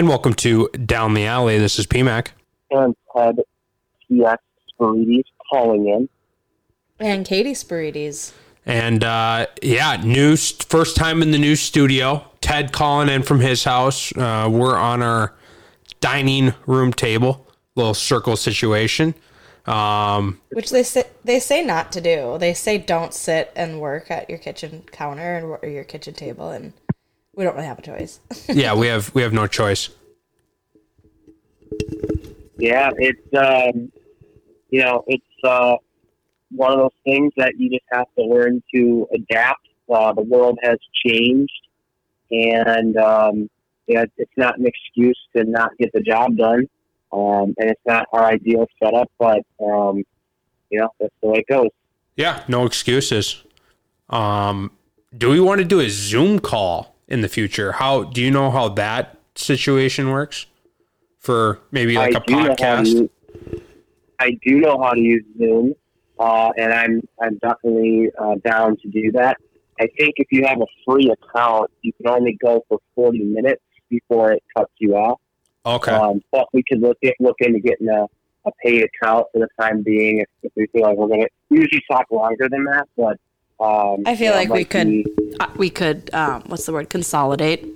And welcome to Down the Alley. This is PMAC. And Ted TX Spirides calling in. And Katie Spirides. And uh, yeah, new first time in the new studio. Ted calling in from his house. Uh, we're on our dining room table, little circle situation. Um, Which they say they say not to do. They say don't sit and work at your kitchen counter or your kitchen table, and we don't really have a choice. yeah, we have we have no choice. Yeah, it's um, you know it's uh, one of those things that you just have to learn to adapt. Uh, the world has changed, and um, yeah, it's not an excuse to not get the job done. Um, and it's not our ideal setup, but um, you know that's the way it goes. Yeah, no excuses. Um, do we want to do a Zoom call in the future? How do you know how that situation works for maybe like I a podcast? Use, I do know how to use Zoom, uh, and I'm I'm definitely uh, down to do that. I think if you have a free account, you can only go for 40 minutes before it cuts you off. Okay. Um, but we could look at, look into getting a, a paid account for the time being if, if we feel like we're going to usually talk longer than that. But um, I feel like we could be, uh, we could um, what's the word consolidate.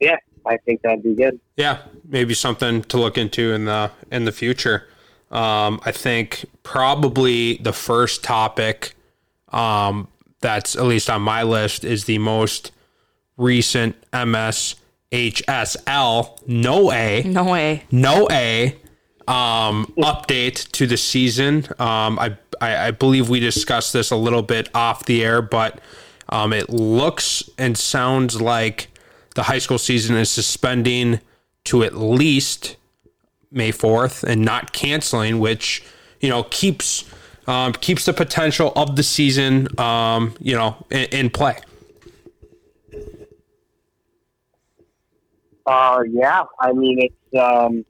Yeah, I think that'd be good. Yeah, maybe something to look into in the in the future. Um, I think probably the first topic um, that's at least on my list is the most recent MS HSL, no A, no A, no A, um, update to the season. Um, I, I, I believe we discussed this a little bit off the air, but um, it looks and sounds like the high school season is suspending to at least May fourth and not canceling, which you know keeps um, keeps the potential of the season um, you know in, in play. Uh, yeah, I mean it's um,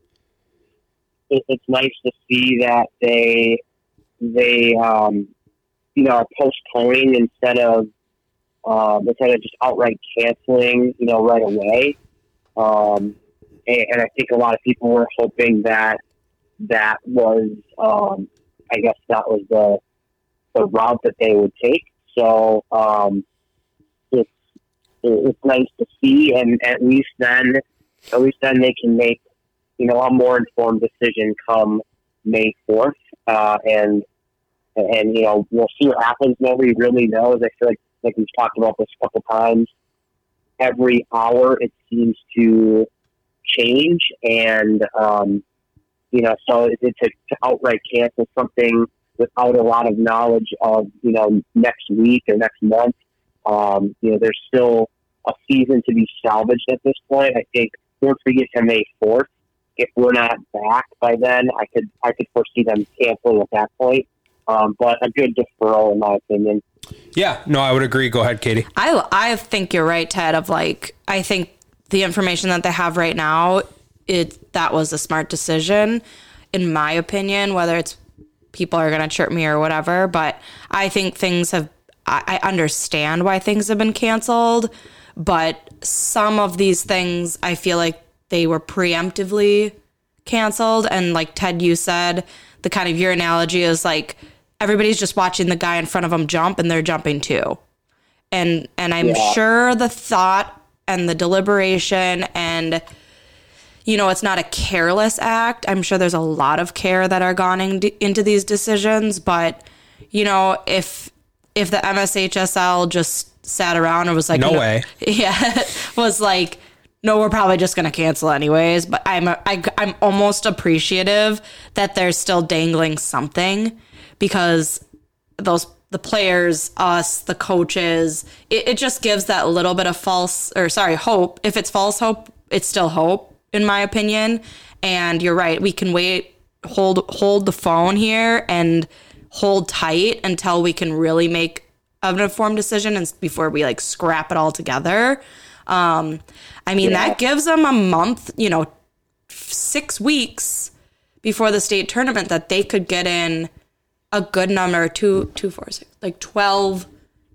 it, it's nice to see that they they um, you know are postponing instead of um, instead of just outright canceling, you know, right away. Um, and, and I think a lot of people were hoping that that was, um, I guess, that was the the route that they would take. So um, it's it's nice to see, and at least then at least then they can make, you know, a more informed decision come May 4th. Uh, and, and, you know, we'll see what happens. Nobody really knows. I feel like, like we've talked about this a couple times. Every hour it seems to change. And, um, you know, so to, to outright cancel something without a lot of knowledge of, you know, next week or next month, um, you know, there's still a season to be salvaged at this point. I think once we get to May fourth, if we're not back by then, I could I could foresee them canceling at that point. Um, but a good deferral, in my opinion. Yeah, no, I would agree. Go ahead, Katie. I I think you're right, Ted. Of like, I think the information that they have right now, it that was a smart decision, in my opinion. Whether it's people are going to chirp me or whatever, but I think things have. I, I understand why things have been canceled but some of these things I feel like they were preemptively canceled. And like Ted, you said, the kind of your analogy is like everybody's just watching the guy in front of them jump and they're jumping too. And and I'm yeah. sure the thought and the deliberation and you know, it's not a careless act. I'm sure there's a lot of care that are gone in, into these decisions, but you know, if if the MSHSL just sat around and was like, no, no way. Yeah, was like, no, we're probably just going to cancel anyways. But I'm I, am almost appreciative that they're still dangling something because those the players, us, the coaches, it, it just gives that little bit of false or sorry hope. If it's false hope, it's still hope in my opinion. And you're right, we can wait, hold hold the phone here and hold tight until we can really make an informed decision and before we like scrap it all together. Um, I mean, yeah. that gives them a month, you know, six weeks before the state tournament that they could get in a good number two, two, four, six, like 12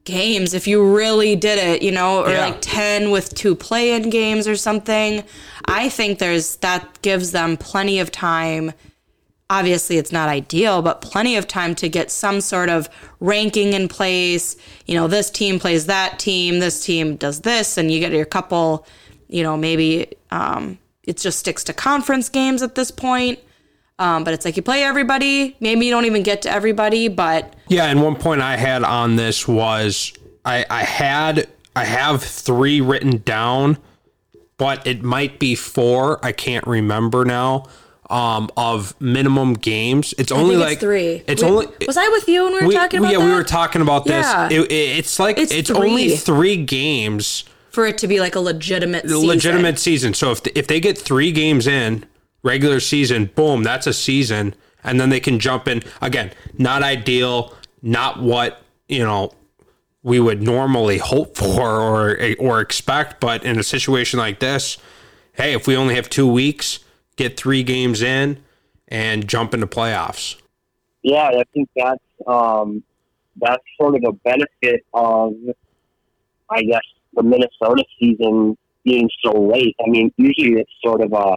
games if you really did it, you know, or Yeah. like 10 with two play in games or something. I think there's that gives them plenty of time. Obviously, it's not ideal, but plenty of time to get some sort of ranking in place. You know, this team plays that team, this team does this, and you get your couple, you know, maybe um, it just sticks to conference games at this point. Um, but it's like you play everybody. Maybe you don't even get to everybody, but Yeah, and one point I had on this was I, I had I have three written down, but it might be four. I can't remember now. Um, of minimum games, it's I only like it's three. It's We- only was I with you when we were we- talking about yeah that? we were talking about this. Yeah. It, it- it's like It's it's, only three. three games for it to be like a legitimate season. legitimate season. So if if they get three games in regular season, boom, that's a season, and then they can jump in again. Not ideal, not what you know we would normally hope for or or expect, but in a situation like this, hey, if we only have two weeks, get three games in and jump into playoffs. Yeah, I think that's um, that's sort of a benefit of, I guess, the Minnesota season being so late. I mean, usually it's sort of a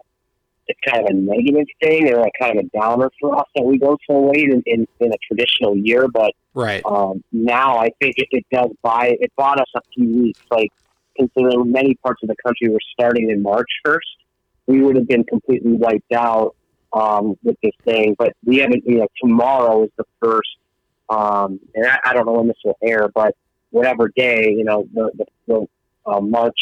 it's kind of a negative thing or a kind of a downer for us that we go so late in, in, in a traditional year. But Right. um, now I think it, it does buy it bought us a few weeks. Like considering many parts of the country were starting in March first, we would have been completely wiped out um, with this thing. But we haven't. You know, tomorrow is the first, um, and I, I don't know when this will air, but whatever day, you know, the the, the uh, March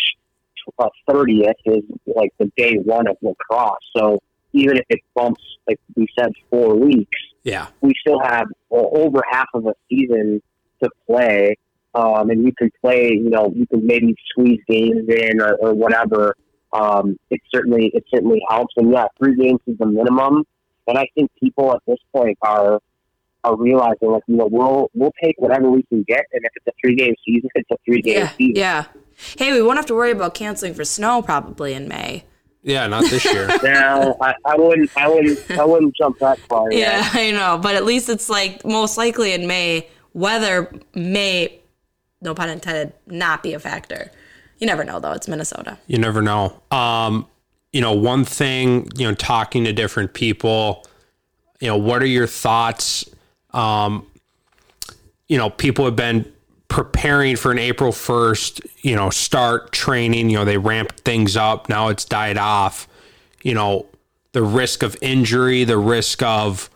thirtieth is like the day one of lacrosse. So even if it bumps, like we said, four weeks Yeah. we still have well, over half of a season to play. Um, and you can play, you know, you can maybe squeeze games in or, or whatever. Um, it certainly, it certainly helps. And yeah, three games is the minimum. And I think people at this point are, are realizing like, you know, we'll, we'll take whatever we can get. And if it's a three game season, it's a three game Yeah, season. yeah. Hey, we won't have to worry about canceling for snow probably in May. Yeah. Not this year. Now, I, I wouldn't, I wouldn't, I wouldn't jump that far. yet. Yeah, I know, but at least it's like most likely in May, weather may, no pun intended, not be a factor. You never know though. It's Minnesota. You never know. Um, you know, one thing, you know, talking to different people, you know, what are your thoughts? Um, you know, people have been preparing for an April 1st, you know, start training, you know, they ramped things up. Now it's died off. You know, the risk of injury, the risk of,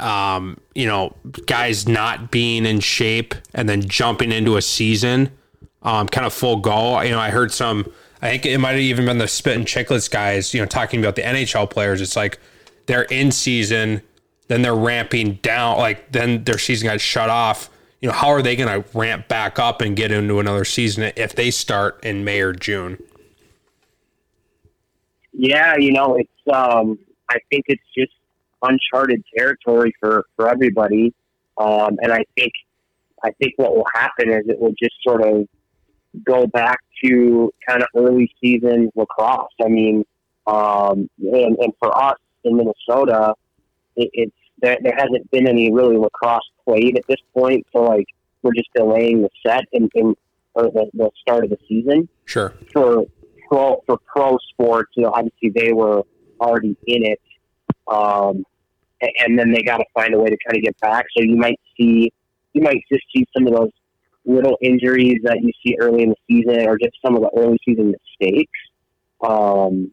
um, you know, guys not being in shape and then jumping into a season, um, kind of full goal. You know, I heard some, I think it might have even been the Spittin' Chiclets guys, you know, talking about the NHL players. It's like they're in season, then they're ramping down, like then their season got shut off. You know, how are they going to ramp back up and get into another season if they start in May or June? Yeah, you know, it's um I think it's just uncharted territory for for everybody. Um and I think I think what will happen is it will just sort of go back to kind of early season lacrosse. I mean, um and, and for us in Minnesota, it, it's there, there hasn't been any really lacrosse played at this point, so like we're just delaying the set and, in or the, the start of the season Sure. for pro for pro sports, you know, obviously they were already in it, um, a- and then they got to find a way to kind of get back. So you might see, you might just see some of those little injuries that you see early in the season, or just some of the early season mistakes. Um,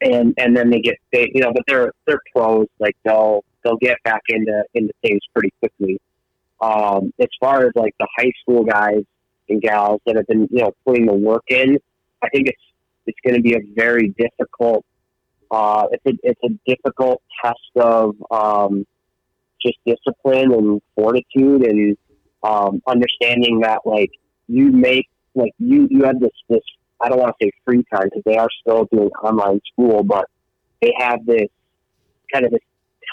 and and then they get they you know, but they're they're pros, like they'll they'll get back into into things pretty quickly. Um, as far as like the high school guys and gals that have been you know putting the work in, I think it's it's going to be a very difficult. Uh, it's a it's a difficult test of um, just discipline and fortitude and um, understanding that like you make like you you have this this I don't want to say free time because they are still doing online school, but they have this kind of this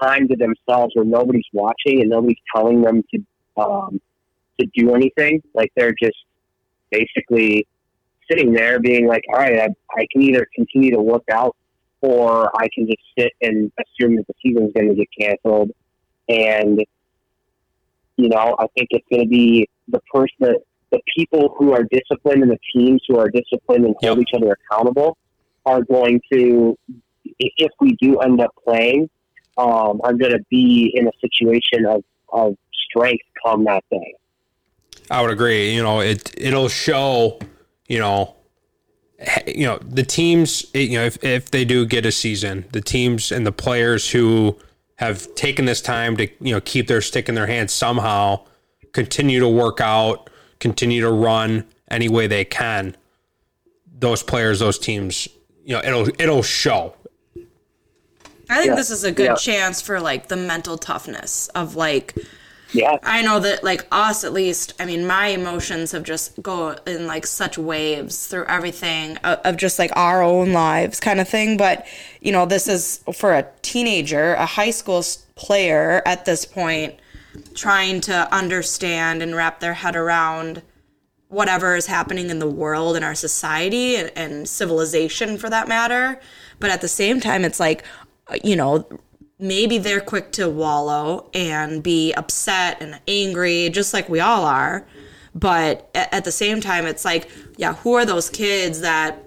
time to themselves where nobody's watching and nobody's telling them to um, to do anything. Like they're just basically sitting there being like, all right, I, I can either continue to work out or I can just sit and assume that the season's going to get canceled. And you know, I think it's going to be the person, the, the people who are disciplined and the teams who are disciplined and hold Yep. each other accountable are going to, if we do end up playing, um, are going to be in a situation of, of strength come that day. I would agree. You know, it it'll show. You know, you know the teams. You know, if if they do get a season, the teams and the players who have taken this time to you know keep their stick in their hand somehow, continue to work out, continue to run any way they can. Those players, those teams, you know, it'll it'll show. I think Yeah. this is a good Yeah. chance for like the mental toughness of like Yeah. I know that like us at least, I mean my emotions have just go in like such waves through everything of, of just like our own lives kind of thing, but you know, this is for a teenager, a high school player at this point trying to understand and wrap their head around whatever is happening in the world and our society and, and civilization for that matter. But at the same time, it's like, you know, maybe they're quick to wallow and be upset and angry, just like we all are. But at the same time, it's like, yeah, who are those kids that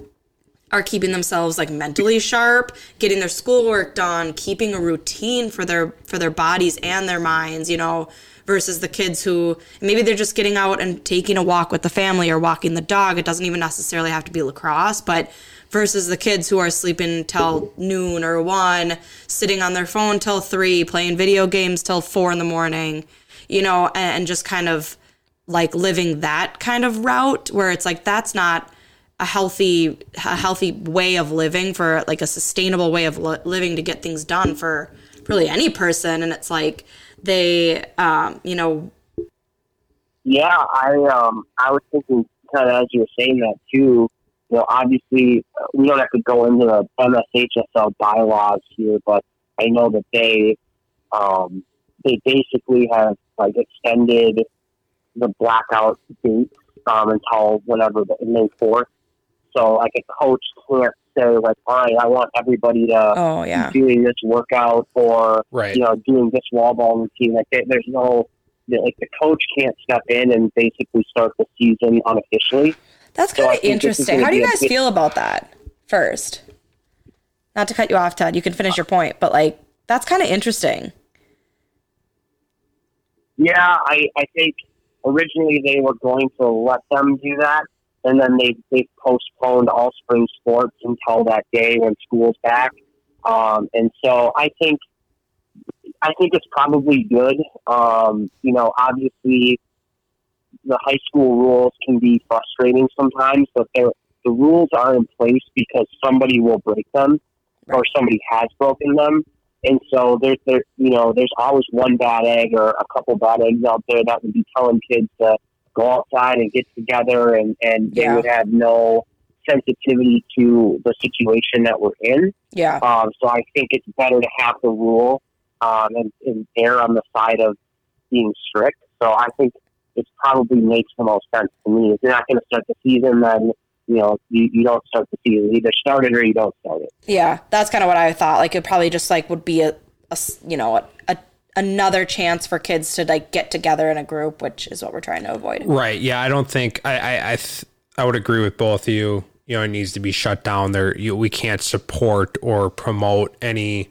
are keeping themselves like mentally sharp, getting their schoolwork done, keeping a routine for their for their bodies and their minds, you know, versus the kids who maybe they're just getting out and taking a walk with the family or walking the dog. It doesn't even necessarily have to be lacrosse, but versus the kids who are sleeping till noon or one, sitting on their phone till three, playing video games till four in the morning, you know, and, and just kind of like living that kind of route where it's like that's not a healthy a healthy way of living for like a sustainable way of li- living to get things done for really any person and it's like they um you know Yeah, I um I was thinking kind of as you were saying that too. You know, obviously uh, we don't have to go into the MSHSL bylaws here, but I know that they um they basically have like extended the blackout date um until whatever the May fourth. So like a coach can't say like, all right, I want everybody to oh yeah be doing this workout or Right. you know, doing this wall ball routine. Like there- there's no, like the coach can't step in and basically start the season unofficially. That's So kind of this is interesting how do you be a guys feel about that first not to cut you off ted you can finish your point but like that's kind of interesting Yeah, I, I think originally they were going to let them do that, and then they they postponed all spring sports until that day when school's back. Um, and so I think I think it's probably good. Um, you know, obviously the high school rules can be frustrating sometimes, but they're, the rules are in place because somebody will break them or somebody has broken them. And so there's there you know there's always one bad egg or a couple bad eggs out there that would be telling kids to go outside and get together and and they Yeah. would have no sensitivity to the situation that we're in. yeah Um, so I think it's better to have the rule um, and, and err on the side of being strict. So I think it probably makes the most sense to me. If you're not going to start the season, then you know you, you don't start the season. You either start it or you don't start it. Yeah, that's kind of what I thought. Like it probably just like would be a you know a, a another chance for kids to like get together in a group, which is what we're trying to avoid. Right. Yeah. I don't think I I I, th- I would agree with both of you. You know, it needs to be shut down. There, you, we can't support or promote any,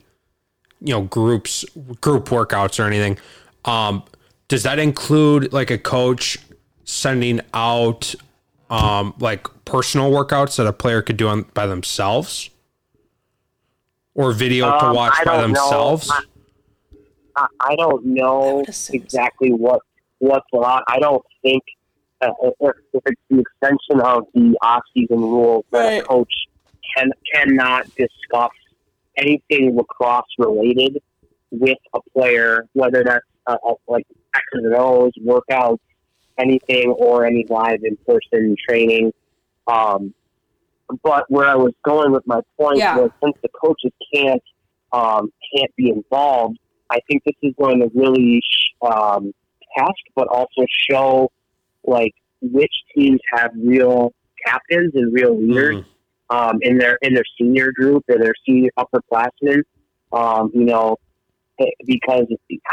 you know, groups, group workouts or anything. Um, does that include like a coach sending out, um, like personal workouts that a player could do on by themselves, or video to Um, watch by themselves? I, I, I don't know would assume so. exactly what what's allowed. I don't think uh, if, if it's the extension of the off-season rules that Right. a coach can cannot discuss anything lacrosse related with a player, whether that's uh, uh, like X's and O's, workouts, anything, or any live in-person training. Um, but where I was going with my point Yeah. was since the coaches can't um, can't be involved, I think this is going to really um, test, but also show like which teams have real captains and real leaders Mhm. um, in their in their senior group or their senior upperclassmen. Um, you know, eh, because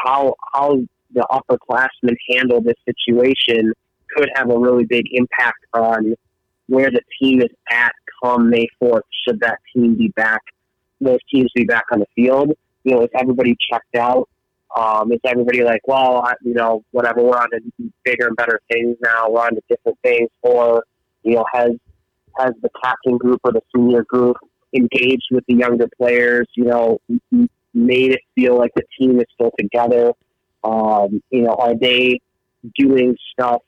how how the upperclassmen handle this situation could have a really big impact on where the team is at come May 4th, should that team be back, those teams be back on the field. You know, is everybody checked out? Um, is everybody like, well, I, you know, whatever, we're on to bigger and better things now, we're on to different things, or, you know, has, has the captain group or the senior group engaged with the younger players, you know, made it feel like the team is still together? Um, you know, are they doing stuff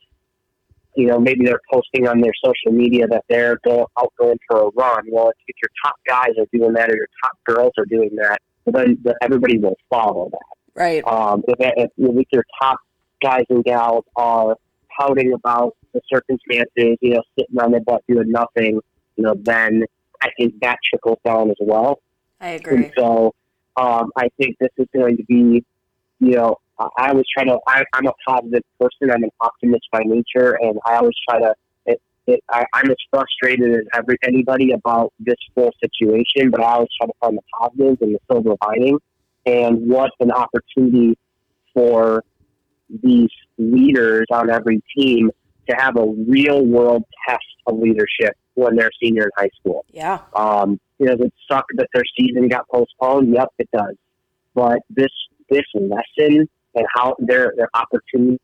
you know, maybe they're posting on their social media that they're go, out going for a run. Well, if, if your top guys are doing that or your top girls are doing that, then everybody will follow that. Right. Um, if, if, if your top guys and gals are pouting about the circumstances, you know, sitting on their butt doing nothing, you know, then I think that trickles down as well. I agree. And so um, I think this is going to be, you know, I always try to. I, I'm a positive person. I'm an optimist by nature, and I always try to. It, it, I, I'm as frustrated as every anybody about this whole situation, but I always try to find the positives and the silver lining. And what an opportunity for these leaders on every team to have a real world test of leadership when they're senior in high school. Yeah. Um, you know, does it suck that their season got postponed? Yep, it does. But this this lesson and how their their opportunity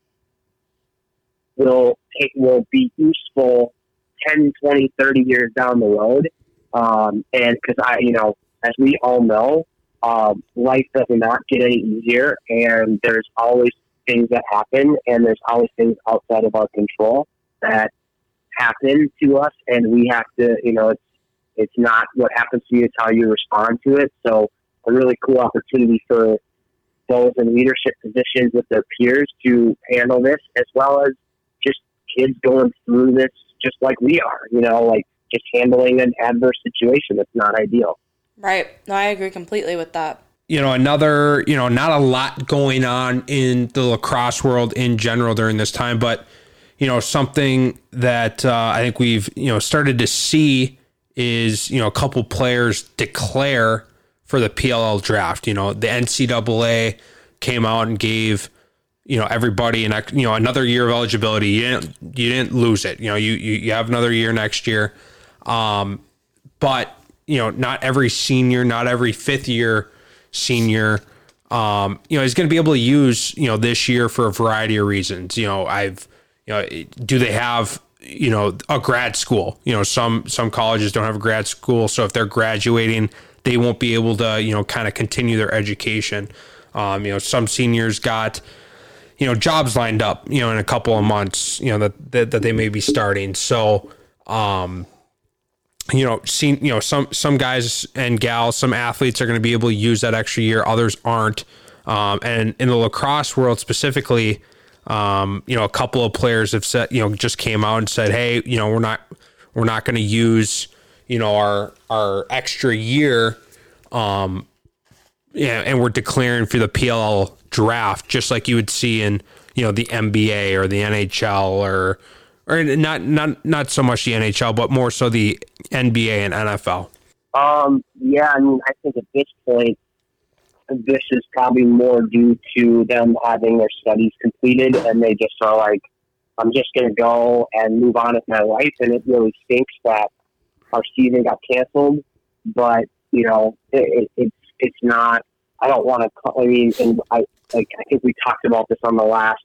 will take will be useful 10, 20, 30 years down the road. Um, and because I, you know, as we all know, um, life does not get any easier, and there's always things that happen, and there's always things outside of our control that happen to us, and we have to, you know, it's it's not what happens to you; it's how you respond to it. So, a really cool opportunity for those in leadership positions with their peers to handle this, as well as just kids going through this just like we are, you know, like just handling an adverse situation that's not ideal. Right. No, I agree completely with that. You know, another, you know, not a lot going on in the lacrosse world in general during this time, but, you know, something that uh, I think we've, you know, started to see is, you know, a couple players declare for the PLL draft. You know, the NCAA came out and gave you know everybody an you know another year of eligibility. You didn't you didn't lose it. You know, you you, you have another year next year. Um, but you know, not every senior, not every fifth year senior. Um, you know, is going to be able to use, you know, this year for a variety of reasons. You know, I've, you know, do they have, you know, a grad school? You know, some some colleges don't have a grad school, so if they're graduating, they won't be able to, you know, kind of continue their education. Um, you know, some seniors got, you know, jobs lined up, you know, in a couple of months, you know, that that, that they may be starting. So, um, you know, seen, you know, some some guys and gals, some athletes are going to be able to use that extra year. Others aren't. Um, and in the lacrosse world specifically, um, you know, a couple of players have said, you know, just came out and said, hey, you know, we're not we're not going to use you know our our extra year um yeah and we're declaring for the PLL draft just like you would see in you know the NBA or the NHL or or not not not so much the NHL but more so the NBA and NFL. Um yeah, I mean I think at this point this is probably more due to them having their studies completed and they just are like I'm just going to go and move on with my life and it really stinks that our season got canceled, but you know, it, it, it's it's not. I don't want to. I mean, and I like I think we talked about this on the last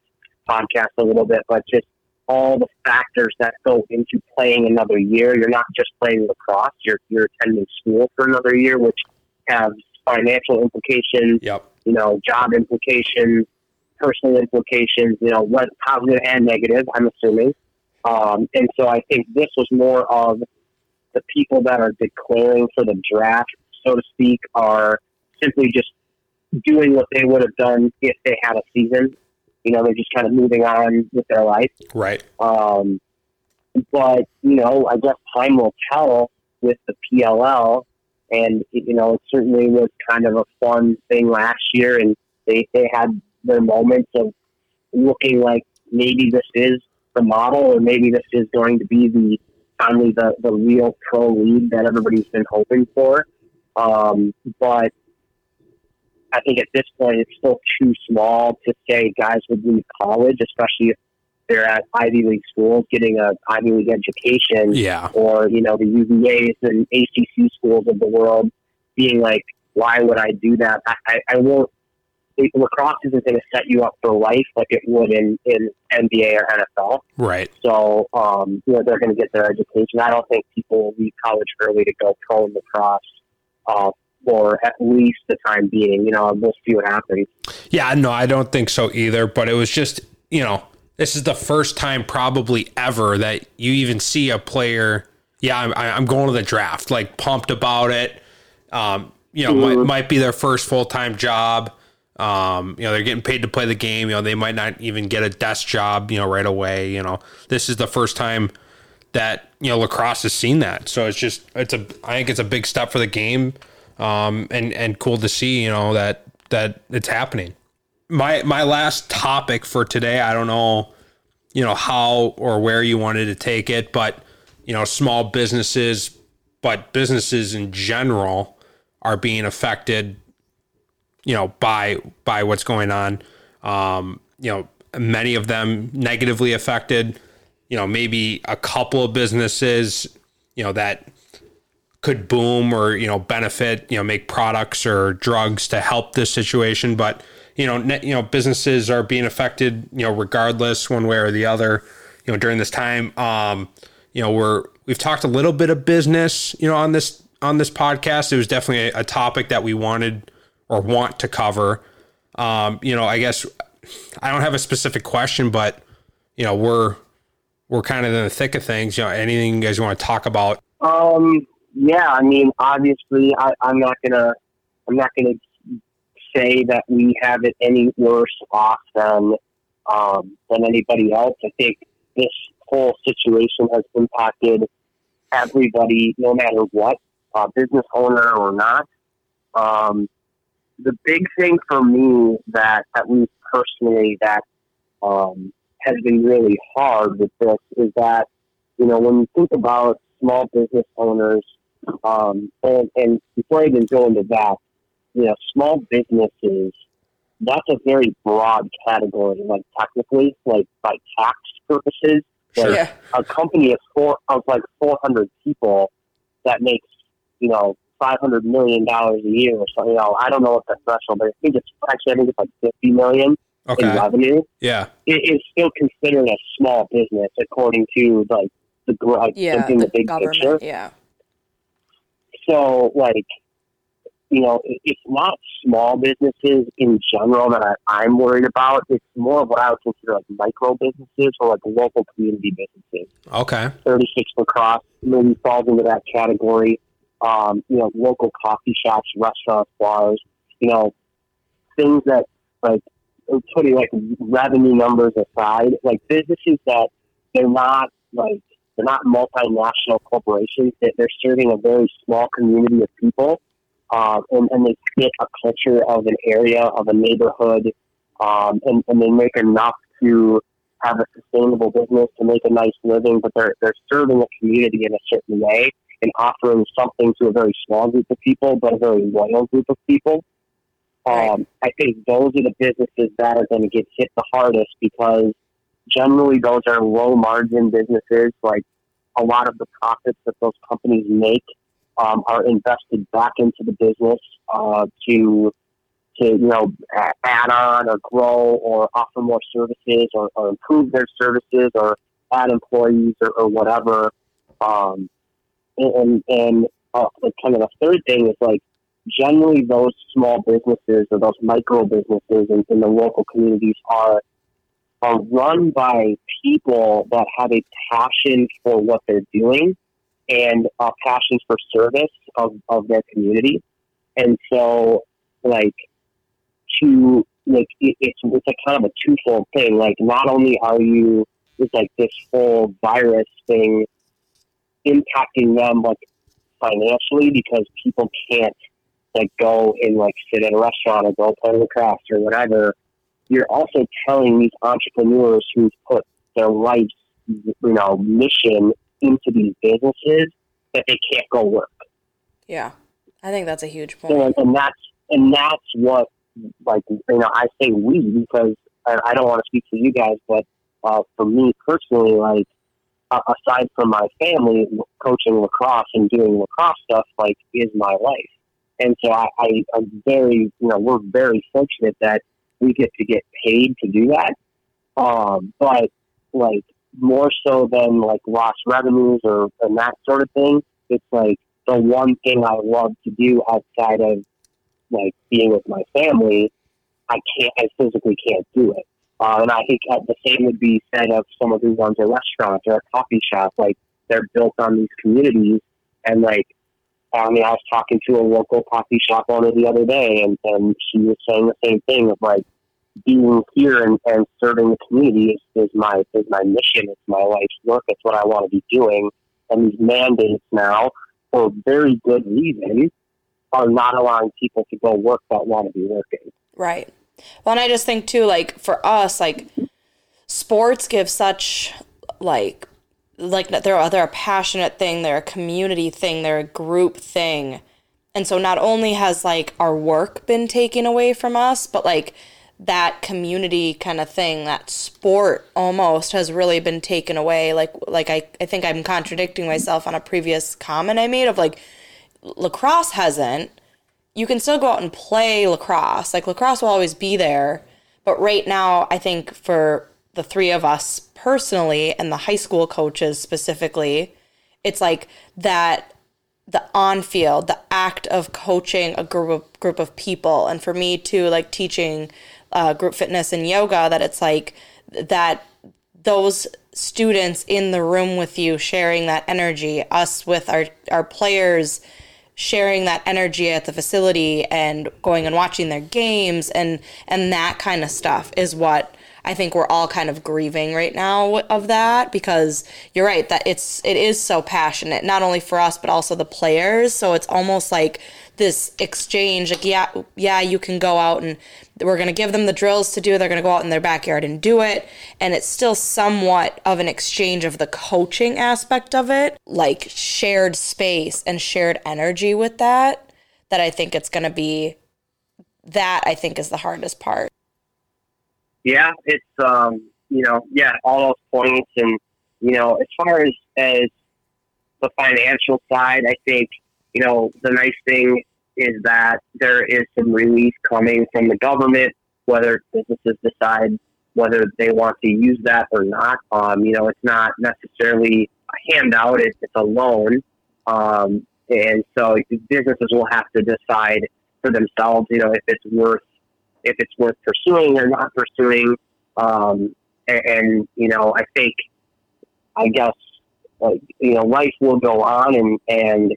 podcast a little bit, but just all the factors that go into playing another year. You're not just playing lacrosse. You're you're attending school for another year, which has financial implications. Yep. You know, job implications, personal implications. You know, what positive and negative. I'm assuming. Um, and so I think this was more of the people that are declaring for the draft, so to speak, are simply just doing what they would have done if they had a season. You know, they're just kind of moving on with their life. Right. Um, but, you know, I guess time will tell with the PLL. And, you know, it certainly was kind of a fun thing last year. And they, they had their moments of looking like maybe this is the model or maybe this is going to be the finally the, the real pro league that everybody's been hoping for. Um, but I think at this point it's still too small to say guys would leave college, especially if they're at Ivy League schools getting a Ivy League education, Yeah. or you know the UVA's and ACC schools of the world, being like, why would I do that? I, I, I won't. Lacrosse isn't going to set you up for life like it would in, in NBA or NFL. Right. So, um, you know, they're going to get their education. I don't think people will leave college early to go pro in lacrosse uh, for at least the time being. You know, we'll see what happens. Yeah, no, I don't think so either. But it was just, you know, this is the first time probably ever that you even see a player. Yeah, I'm, I'm going to the draft, like pumped about it. Um, you know, might, might be their first full time job. Um, you know, they're getting paid to play the game. You know, they might not even get a desk job, you know, right away. You know, this is the first time that you know lacrosse has seen that. So it's just it's a I think it's a big step for the game, um, and and cool to see you know that that it's happening. My my last topic for today, I don't know, you know how or where you wanted to take it, but you know small businesses, but businesses in general are being affected you know by by what's going on um you know many of them negatively affected you know maybe a couple of businesses you know that could boom or you know benefit you know make products or drugs to help this situation but you know ne- you know businesses are being affected you know regardless one way or the other you know during this time um you know we're we've talked a little bit of business you know on this on this podcast it was definitely a, a topic that we wanted or want to cover um you know i guess i don't have a specific question but you know we're we're kind of in the thick of things you know anything you guys want to talk about Um, yeah, I mean, obviously, I, I'm not gonna, I'm not gonna say that we have it any worse off than um, than anybody else. I think this whole situation has impacted everybody, no matter what, uh, business owner or not. Um, the big thing for me that, at least personally, that um, has been really hard with this is that you know when you think about small business owners, um, and, and before I even go into that, you know, small businesses, that's a very broad category, like technically, like by tax purposes. Like Yeah. a company of four of like four hundred people that makes, you know, five hundred million dollars a year or something. You know, I don't know what the threshold, but I think it's actually I think it's like fifty million in okay revenue. yeah It is still considered a small business according to like the like, Yeah. the The big government. picture. Yeah. So, like, you know, it's not small businesses in general that I, I'm worried about. It's more of what I would consider like micro businesses or like local community businesses. okay 36 lacrosse maybe falls into that category. Um, you know, local coffee shops, restaurants, bars, you know, things that like putting like revenue numbers aside, like businesses that they're not like they're not multinational corporations. That they're serving a very small community of people, um, and, and they fit a culture of an area of a neighborhood, um, and, and they make enough to have a sustainable business to make a nice living, but they're they're serving a community in a certain way and offering something to a very small group of people, but a very loyal group of people. Um, I think those are the businesses that are going to get hit the hardest because generally those are low margin businesses. Like a lot of the profits that those companies make um, are invested back into the business uh, to to you know add on or grow or offer more services or, or improve their services or add employees or, or whatever. Um, and and uh, like kind of the third thing is like generally those small businesses or those micro businesses in, in the local communities are are run by people that have a passion for what they're doing and a passion for service of, of their community. And so like to like it, it's it's a kind of a twofold thing. Like not only are you it's like this whole virus thing impacting them like financially because people can't like go and like sit at a restaurant or go play lacrosse or whatever. You're also telling these entrepreneurs who've put their life's you know mission into these businesses that they can't go work. Yeah. I think that's a huge point. and, and that's and that's what like you know, I say we because I, I don't want to speak for you guys, but uh, for me personally, like uh, aside from my family, coaching lacrosse and doing lacrosse stuff like is my life. And so I, I, I'm very, you know, we're very fortunate that we get to get paid to do that. Um, but like more so than like lost revenues or and that sort of thing, it's like the one thing I love to do outside of like being with my family. I can't, I physically can't do it. Uh, and I think the same would be said of someone who runs a restaurant or a coffee shop. Like they're built on these communities, and like I mean, I was talking to a local coffee shop owner the other day, and, and she was saying the same thing of like being here and, and serving the community is, is my is my mission. It's my life's work. It's what I want to be doing. And these mandates now, for very good reason, are not allowing people to go work that want to be working. Right. Well, and I just think too, like for us, like sports give such like like they're they're a passionate thing, they're a community thing, they're a group thing, and so not only has like our work been taken away from us, but like that community kind of thing, that sport almost has really been taken away. Like like I I think I'm contradicting myself on a previous comment I made of like lacrosse hasn't you can still go out and play lacrosse. Like lacrosse will always be there. But right now, I think for the three of us personally and the high school coaches specifically, it's like that the on field, the act of coaching a group of group of people, and for me too, like teaching uh, group fitness and yoga, that it's like that those students in the room with you sharing that energy, us with our our players sharing that energy at the facility and going and watching their games and and that kind of stuff is what I think we're all kind of grieving right now of that because you're right that it's it is so passionate not only for us but also the players. So it's almost like this exchange like yeah yeah you can go out and we're going to give them the drills to do they're going to go out in their backyard and do it. And it's still somewhat of an exchange of the coaching aspect of it like shared space and shared energy with that that i think it's going to be that i think is the hardest part. Yeah it's um you know yeah all those points and you know as far as as the financial side i think you know, the nice thing is that there is some relief coming from the government, whether businesses decide whether they want to use that or not. Um, you know, it's not necessarily a handout; it's, it's a loan, um, and so businesses will have to decide for themselves. You know, if it's worth if it's worth pursuing or not pursuing. Um, and, and you know, I think, I guess, like you know, life will go on, and and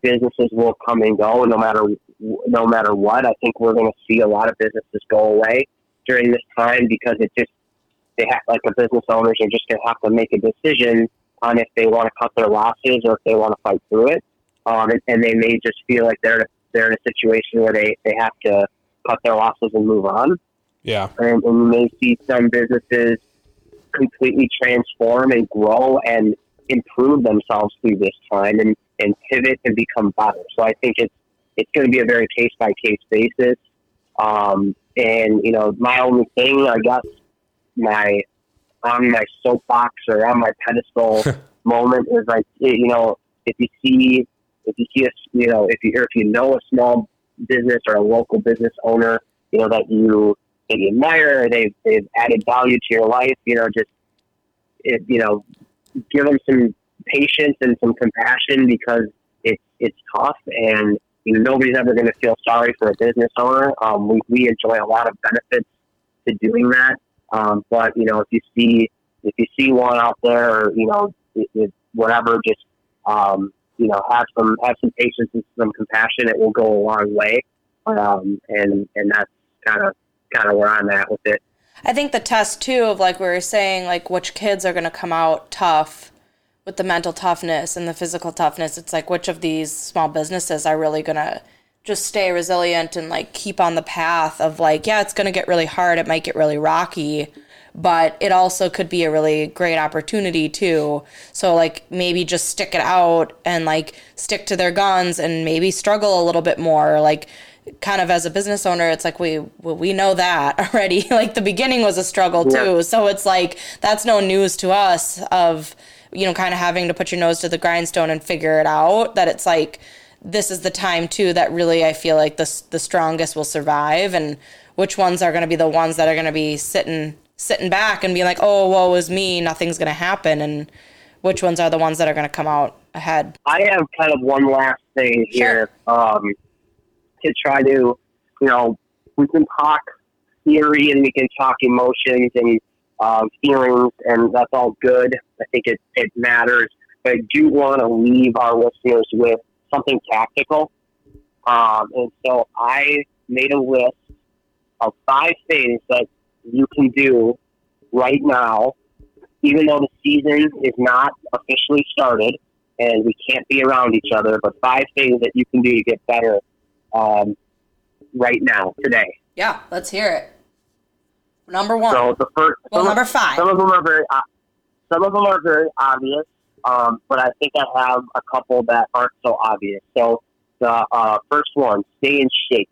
businesses will come and go no matter no matter what. I think we're going to see a lot of businesses go away during this time because it just they have like the business owners are just going to have to make a decision on if they want to cut their losses or if they want to fight through it. Um, and, and they may just feel like they're they're in a situation where they, they have to cut their losses and move on. Yeah, and, and you may see some businesses completely transform and grow and improve themselves through this time. And and pivot and become better. So I think it's it's going to be a very case by case basis. Um, and you know, my only thing, I guess, my on my soapbox or on my pedestal moment is like you know, if you see if you see a you know if you or if you know a small business or a local business owner, you know that you that you admire, they've they've added value to your life, you know, just it, you know, give them some patience and some compassion because it's it's tough and you know, nobody's ever going to feel sorry for a business owner. Um, we, we enjoy a lot of benefits to doing that. Um, but you know, if you see if you see one out there, or you know, it, it, whatever, just um, you know, have some have some patience and some compassion. It will go a long way. Um, and and that's kind of kind of where I'm at with it. I think the test too of like we were saying, like which kids are going to come out tough with the mental toughness and the physical toughness, it's like which of these small businesses are really gonna just stay resilient and like keep on the path of like, yeah, it's gonna get really hard, it might get really rocky, but it also could be a really great opportunity too. So like maybe just stick it out and like stick to their guns and maybe struggle a little bit more. Like kind of as a business owner, it's like we well, we know that already. like the beginning was a struggle too, so it's like that's no news to us of you know kind of having to put your nose to the grindstone and figure it out. That it's like this is the time too that really I feel like the the strongest will survive, and which ones are going to be the ones that are going to be sitting sitting back and being like, oh, woe is me, nothing's going to happen, and which ones are the ones that are going to come out ahead. I have kind of one last thing here um, to try to, you know, we can talk theory and we can talk emotions and um, feelings, and that's all good. I think it, it matters. But I do want to leave our listeners with something tactical. Um, and so I made a list of five things that you can do right now, even though the season is not officially started and we can't be around each other, but five things that you can do to get better um, right now, today. Yeah, let's hear it. Number one. So the first, well, number five. some of them are very, uh, some of them are very obvious, um, but I think I have a couple that aren't so obvious. So the uh, first one, stay in shape.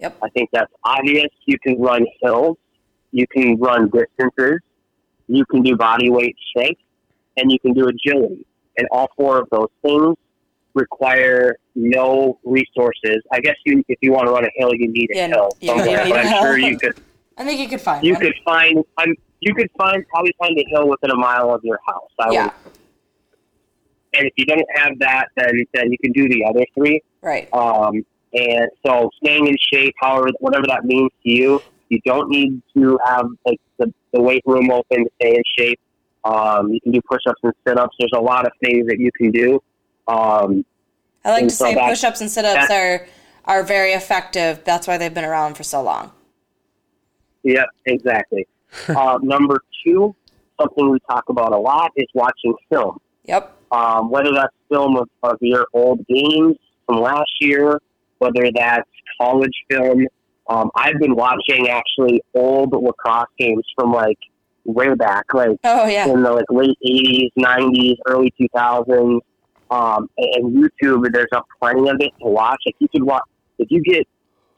Yep. I think that's obvious. You can run hills, you can run distances, you can do body weight strength, and you can do agility. And all four of those things require no resources. I guess you, if you want to run a hill, you need a Yeah, hill yeah, somewhere. need but I'm sure you could I think you could find you one. could find I'm you could find probably find a hill within a mile of your house. I yeah, would, and if you don't have that, then then you can do the other three. right. Um, and so staying in shape, however, whatever that means to you, you don't need to have like the, the weight room open to stay in shape. Um, you can do push-ups and sit-ups. There's a lot of things that you can do. Um, I like to so say that- push-ups and sit-ups are are very effective. That's why they've been around for so long. Yep, exactly. uh, number two, something we talk about a lot is watching film. Yep. um, whether that's film of, of your old games from last year, whether that's college film. Um, I've been watching actually old lacrosse games from like way back, like Oh yeah. in the like late '80s, '90s, early 2000s. Um, and, and YouTube, there's a plenty of it to watch. Like you could watch if you get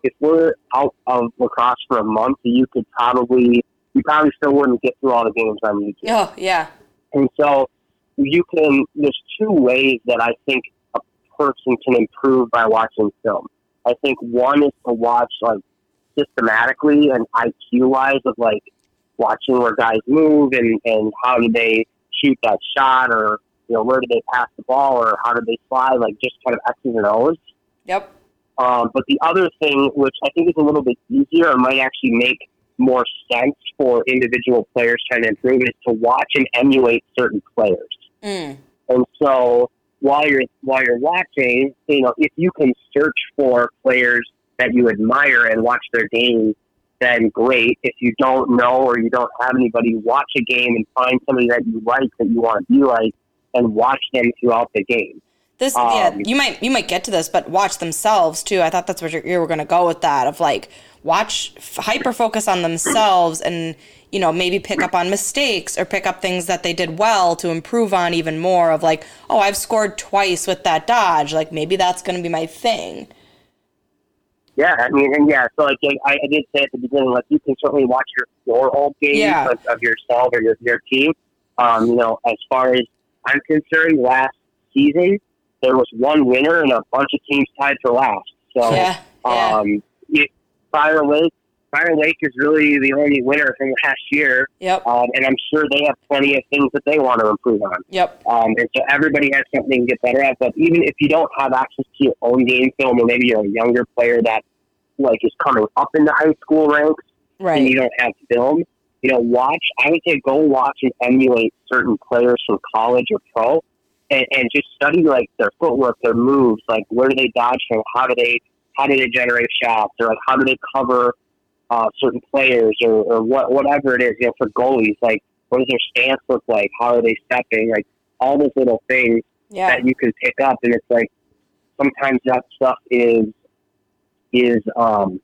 if we're out of lacrosse for a month, you could probably you probably still wouldn't get through all the games on YouTube. Oh yeah. And so you can, there's two ways that I think a person can improve by watching film. I think one is to watch like systematically and IQ wise of like watching where guys move and, and how do they shoot that shot or, you know, where do they pass the ball or how do they fly, like just kind of X's and O's. Yep. Um, but the other thing, which I think is a little bit easier and might actually make more sense for individual players trying to improve, is to watch and emulate certain players. Mm. And so while you're while you're watching, you know, if you can search for players that you admire and watch their games, then great. If you don't know or you don't have anybody, watch a game and find somebody that you like that you want to be like, and watch them throughout the game. This Um, yeah, you might you might get to this, but watch themselves too. I thought that's where you were going to go with that of like watch hyper focus on themselves and you know maybe pick up on mistakes or pick up things that they did well to improve on even more of like oh I've scored twice with that dodge like maybe that's going to be my thing. Yeah, I mean, and yeah, so like I, I did say at the beginning, like you can certainly watch your your old games Yeah. of, of yourself or your your team. Um, you know, as far as I'm concerned, last season there was one winner and a bunch of teams tied for last. So, Yeah, yeah. um, it, Fire Lake, Fire Lake is really the only winner from last year, Yep. um, and I'm sure they have plenty of things that they want to improve on. Yep. Um, and so everybody has something to get better at. But even if you don't have access to your own game film, or maybe you're a younger player that like is coming up in the high school ranks and you don't have film, you know, watch. I would say go watch and emulate certain players from college or pro, and, and just study like their footwork, their moves, like where do they dodge from, how do they how do they generate shots, or like how do they cover uh, certain players, or, or what whatever it is. You know, for goalies, like what does their stance look like? How are they stepping? Like all those little things Yeah. that you can pick up, and it's like sometimes that stuff is is um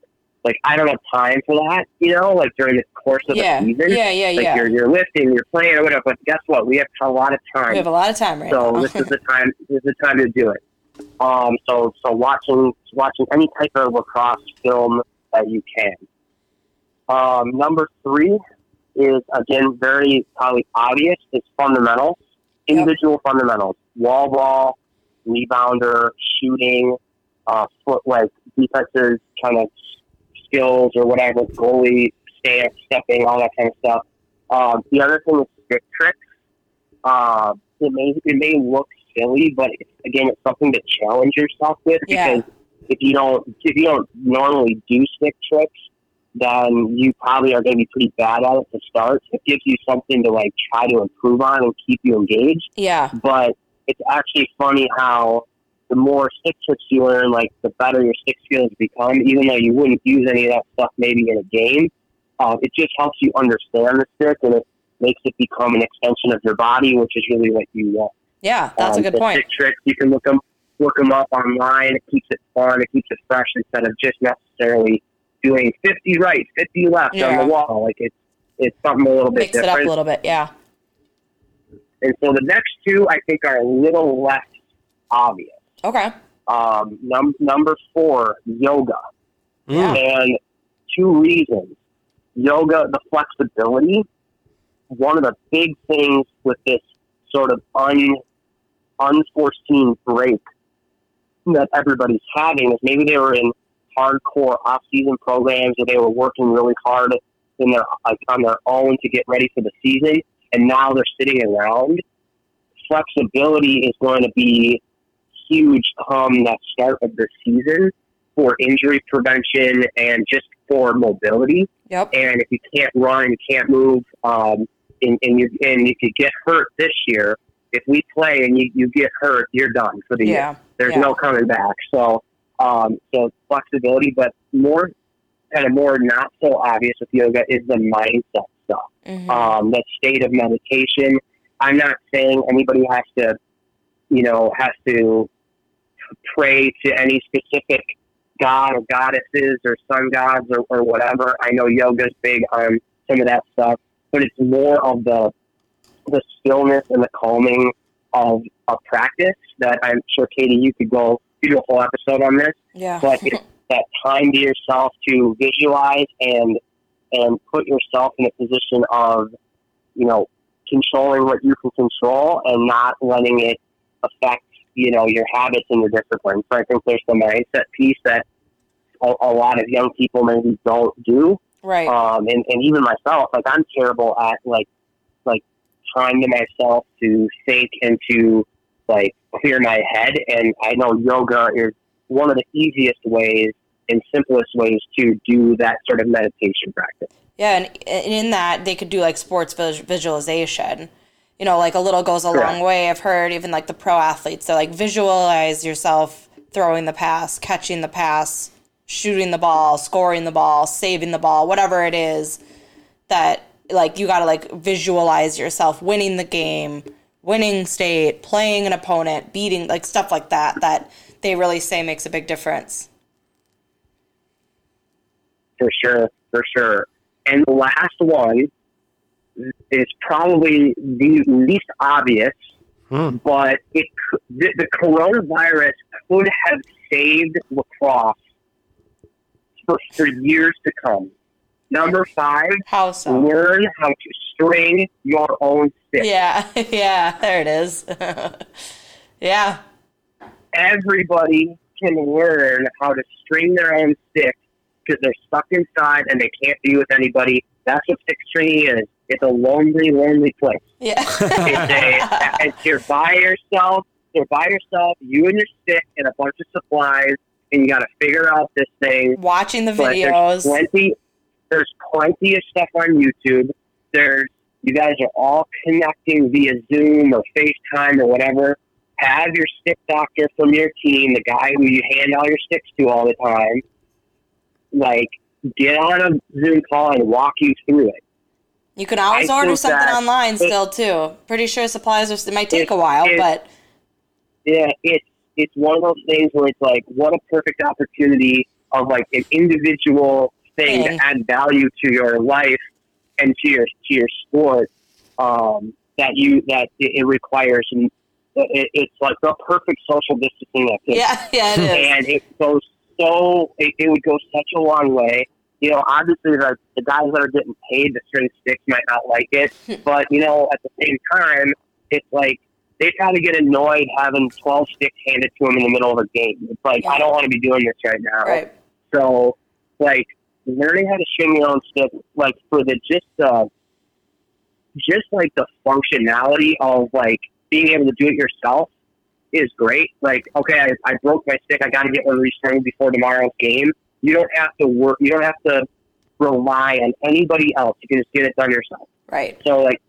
like I don't have time for that, you know, like during the course of Yeah. the season. Yeah. Yeah. Like Yeah. you're you're lifting, you're playing or whatever. But guess what? We have a lot of time, We have a lot of time right so now. this is the time. This is the time to do it. Um, so so watching watching any type of lacrosse film that you can. Um, number three is again very probably obvious. It's fundamentals, individual fundamentals, wall ball, rebounder, shooting, uh, foot like defenses kind of skills or whatever, goalie stance, stepping, all that kind of stuff. Um, the other thing is stick tricks. Uh, it may it may look silly, but it's, again, it's something to challenge yourself with Yeah. because if you don't if you don't normally do stick tricks, then you probably are going to be pretty bad at it to start. It gives you something to like try to improve on and keep you engaged Yeah. but it's actually funny how the more stick tricks you learn, like the better your stick skills become. Even though you wouldn't use any of that stuff maybe in a game, uh, it just helps you understand the stick and it makes it become an extension of your body, which is really what you want. Yeah. That's a Um, good the point. Stick tricks you can look them look them up online. It keeps it fun. It keeps it fresh instead of just necessarily doing fifty right, fifty left Yeah. on the wall. Like it's it's something a little bit Mix it different. up a little bit. Yeah. And so the next two, I think, are a little less obvious. Okay. Um, num- number four, yoga. Yeah. And two reasons. Yoga, the flexibility. One of the big things with this sort of un- unforeseen break that everybody's having is maybe they were in hardcore off-season programs or they were working really hard in their like on their own to get ready for the season, and now they're sitting around. Flexibility is going to be huge come that start of the season for injury prevention and just for mobility. Yep. And if you can't run, you can't move, um, and, and you and if you get hurt this year, if we play and you, you get hurt, you're done for the year. Yeah. There's Yeah. no coming back. So, um, so flexibility, but more kind of more not so obvious with yoga is the mindset stuff Mhm. um, that state of meditation. I'm not saying anybody has to, you know, has to pray to any specific god or goddesses or sun gods or, or whatever. I know yoga's big on some of that stuff, but it's more of the the stillness and the calming of a practice that I'm sure Katie you could go you do a whole episode on this yeah. but it's that time to yourself to visualize and and put yourself in a position of you know controlling what you can control and not letting it affect you know your habits and your discipline. So I think there's the mindset piece that a, a lot of young people maybe don't do. right. Um, and, and even myself, like I'm terrible at like like trying to myself to think and to like clear my head. And I know yoga is one of the easiest ways and simplest ways to do that sort of meditation practice. Yeah, and, and in that they could do like sports vis- visualization. You know, like a little goes a long way. I've heard even like the pro athletes, they're like visualize yourself throwing the pass, catching the pass, shooting the ball, scoring the ball, saving the ball, whatever it is that like you got to like visualize yourself winning the game, winning state, playing an opponent, beating like stuff like that that they really say makes a big difference. For sure, for sure. And the last one is probably the least obvious, Hmm. but it the, the coronavirus could have saved lacrosse for, for years to come. Number five, How so? learn how to string your own stick. Yeah, yeah, there it is. yeah, Everybody can learn how to string their own stick because they're stuck inside and they can't be with anybody. That's what stick stringing is. It's a lonely, lonely place. yeah. It's, a, it's you're by yourself. You're by yourself, you and your stick and a bunch of supplies, and you got to figure out this thing. Watching the videos. There's plenty. There's plenty of stuff on YouTube. There's you guys are all connecting via Zoom or FaceTime or whatever. Have your stick doctor from your team, the guy who you hand all your sticks to all the time, like get on a Zoom call and walk you through it. You can always I order something online still too. Pretty sure supplies are. It might take It- a while, it- but Yeah, it's it's one of those things where it's like, what a perfect opportunity of like an individual thing to add value to your life and to your to your sport. Um, that you that it, requires and it, it's like the perfect social distancing activity. Yeah, yeah, it is. and it goes so it, it would go such a long way. You know, obviously the the guys that are getting paid to string sticks might not like it, but you know, at the same time, it's like they probably get annoyed having twelve sticks handed to them in the middle of a game. It's like Yeah. I don't want to be doing this right now. Right. So, like learning how to string your own stick, like for the just uh, just like the functionality of like being able to do it yourself is great. Like, okay, I, I broke my stick. I got to get one restringed before tomorrow's game. You don't have to work. You don't have to rely on anybody else. You can just get it done yourself. Right. So, like,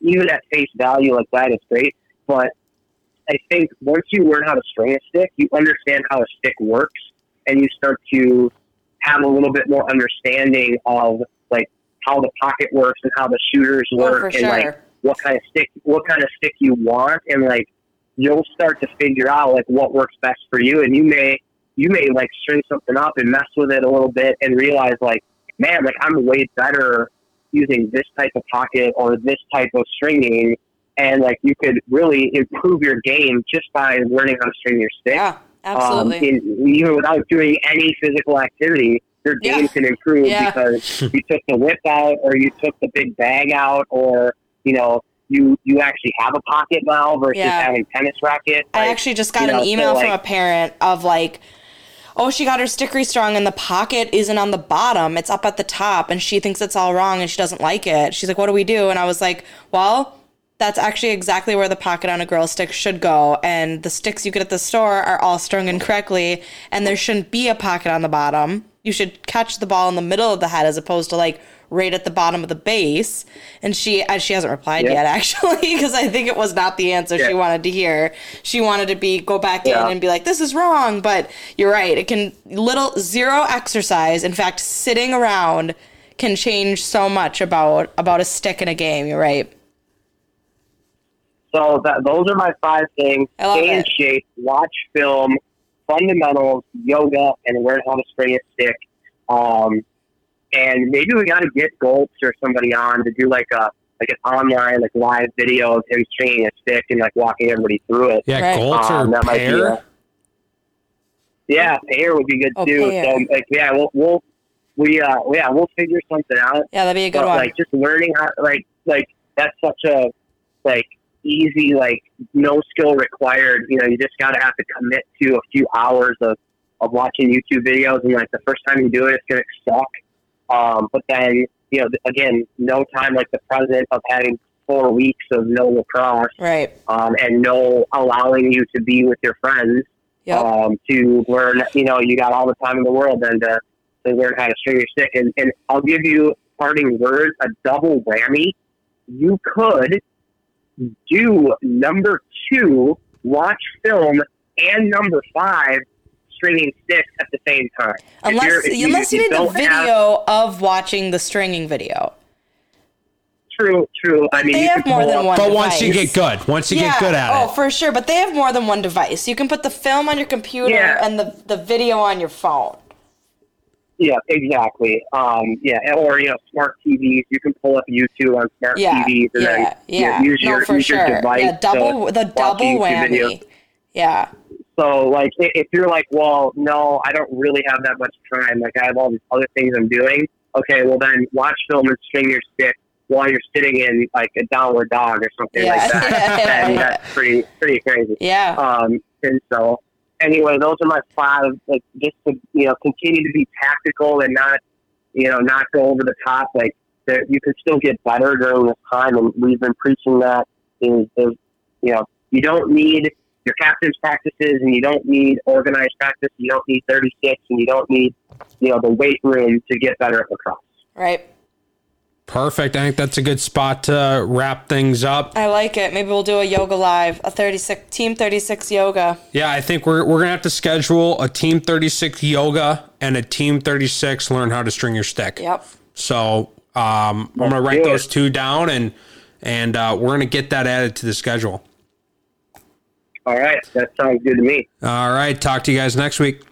even at face value like that, it's great. But I think once you learn how to string a stick, you understand how a stick works, and you start to have a little bit more understanding of like how the pocket works and how the shooters Oh, work, for and like what kind of stick what kind of stick you want and like you'll start to figure out like what works best for you and you may you may like string something up and mess with it a little bit and realize like man like i'm way better using this type of pocket or this type of stringing and like you could really improve your game just by learning how to string your stick Yeah, absolutely. um, in, even without doing any physical activity, your Yeah. game can improve Yeah. because you took the whip out, or you took the big bag out, or you know you you actually have a pocket now versus Yeah. having tennis racket. I actually just got you know, an so, email from a parent of like, oh, she got her stick restrung and the pocket isn't on the bottom; it's up at the top, and she thinks it's all wrong and she doesn't like it. She's like, "What do we do?" And I was like, "Well." That's actually exactly where the pocket on a girl stick should go. And the sticks you get at the store are all strung incorrectly, and there shouldn't be a pocket on the bottom. You should catch the ball in the middle of the head as opposed to like right at the bottom of the base. And she, uh, she hasn't replied Yeah. yet actually, because I think it was not the answer she wanted to hear. She wanted to be go back Yeah. in and be like, "This is wrong." But you're right. It can little zero exercise. In fact, sitting around can change so much about about a stick in a game. You're right. So that those are my five things: stay in shape, watch film, fundamentals, yoga, and learn how to string a stick. Um, and maybe we got to get Goltz or somebody on to do like a like an online like live video of him stringing a stick and like walking everybody through it. Yeah, Right. Goltz Um, or that might be Pear. a- Yeah, Pear would be good Oh, too. Pear. So like yeah, we'll we'll we uh yeah we'll figure something out. Yeah, that'd be a good but one. like just learning how like like that's such a like easy like no skill required. You know, you just gotta have to commit to a few hours of of watching YouTube videos, and like the first time you do it, it's gonna suck. Um, but then you know, again, no time like the present of having four weeks of no lacrosse right. um, and no allowing you to be with your friends Yep. um, to learn. You know, you got all the time in the world then to, to learn how to string your stick. And, and I'll give you parting words, a double whammy. You could do number two, watch film, and number five, stringing sticks at the same time. If unless you're- unless you, need the don't have- video of watching the stringing video. true, true. I mean, They you have more than up- one. But once you get good, once you yeah. get good at oh, it. Oh, for sure. But they have more than one device. You can put the film on your computer Yeah. and the, the video on your phone. Yeah, exactly. Um, yeah, or you know, smart TVs. You can pull up YouTube on smart Yeah, TVs and yeah, then you know, yeah. use no, your for use sure. your device. yeah, double to the double whammy. videos. Yeah, So, like, if you're like, well, no, I don't really have that much time. Like, I have all these other things I'm doing. Okay, well then, watch film and string your stick while you're sitting in like a downward dog or something Yeah. like that. Yeah. and that's pretty pretty crazy. yeah, Um, and so, anyway, those are my five. Like, just to you know, continue to be tactical and not, you know, not go over the top. Like, there, you can still get better during this time, and we've been preaching that. Is, is you know, you don't need your captain's practices, and you don't need organized practice. You don't need thirty six, and you don't need, you know, the weight room to get better at lacrosse. right. Perfect. I think that's a good spot to wrap things up. I like it. Maybe we'll do a yoga live, a 36 team 36 yoga. Yeah, I think we're, we're gonna have to schedule a team 36 yoga and a team 36 learn how to string your stick. Yep. So um, I'm gonna write those two down and and uh, we're gonna get that added to the schedule. All right, that sounds good to me. All right. Talk to you guys next week.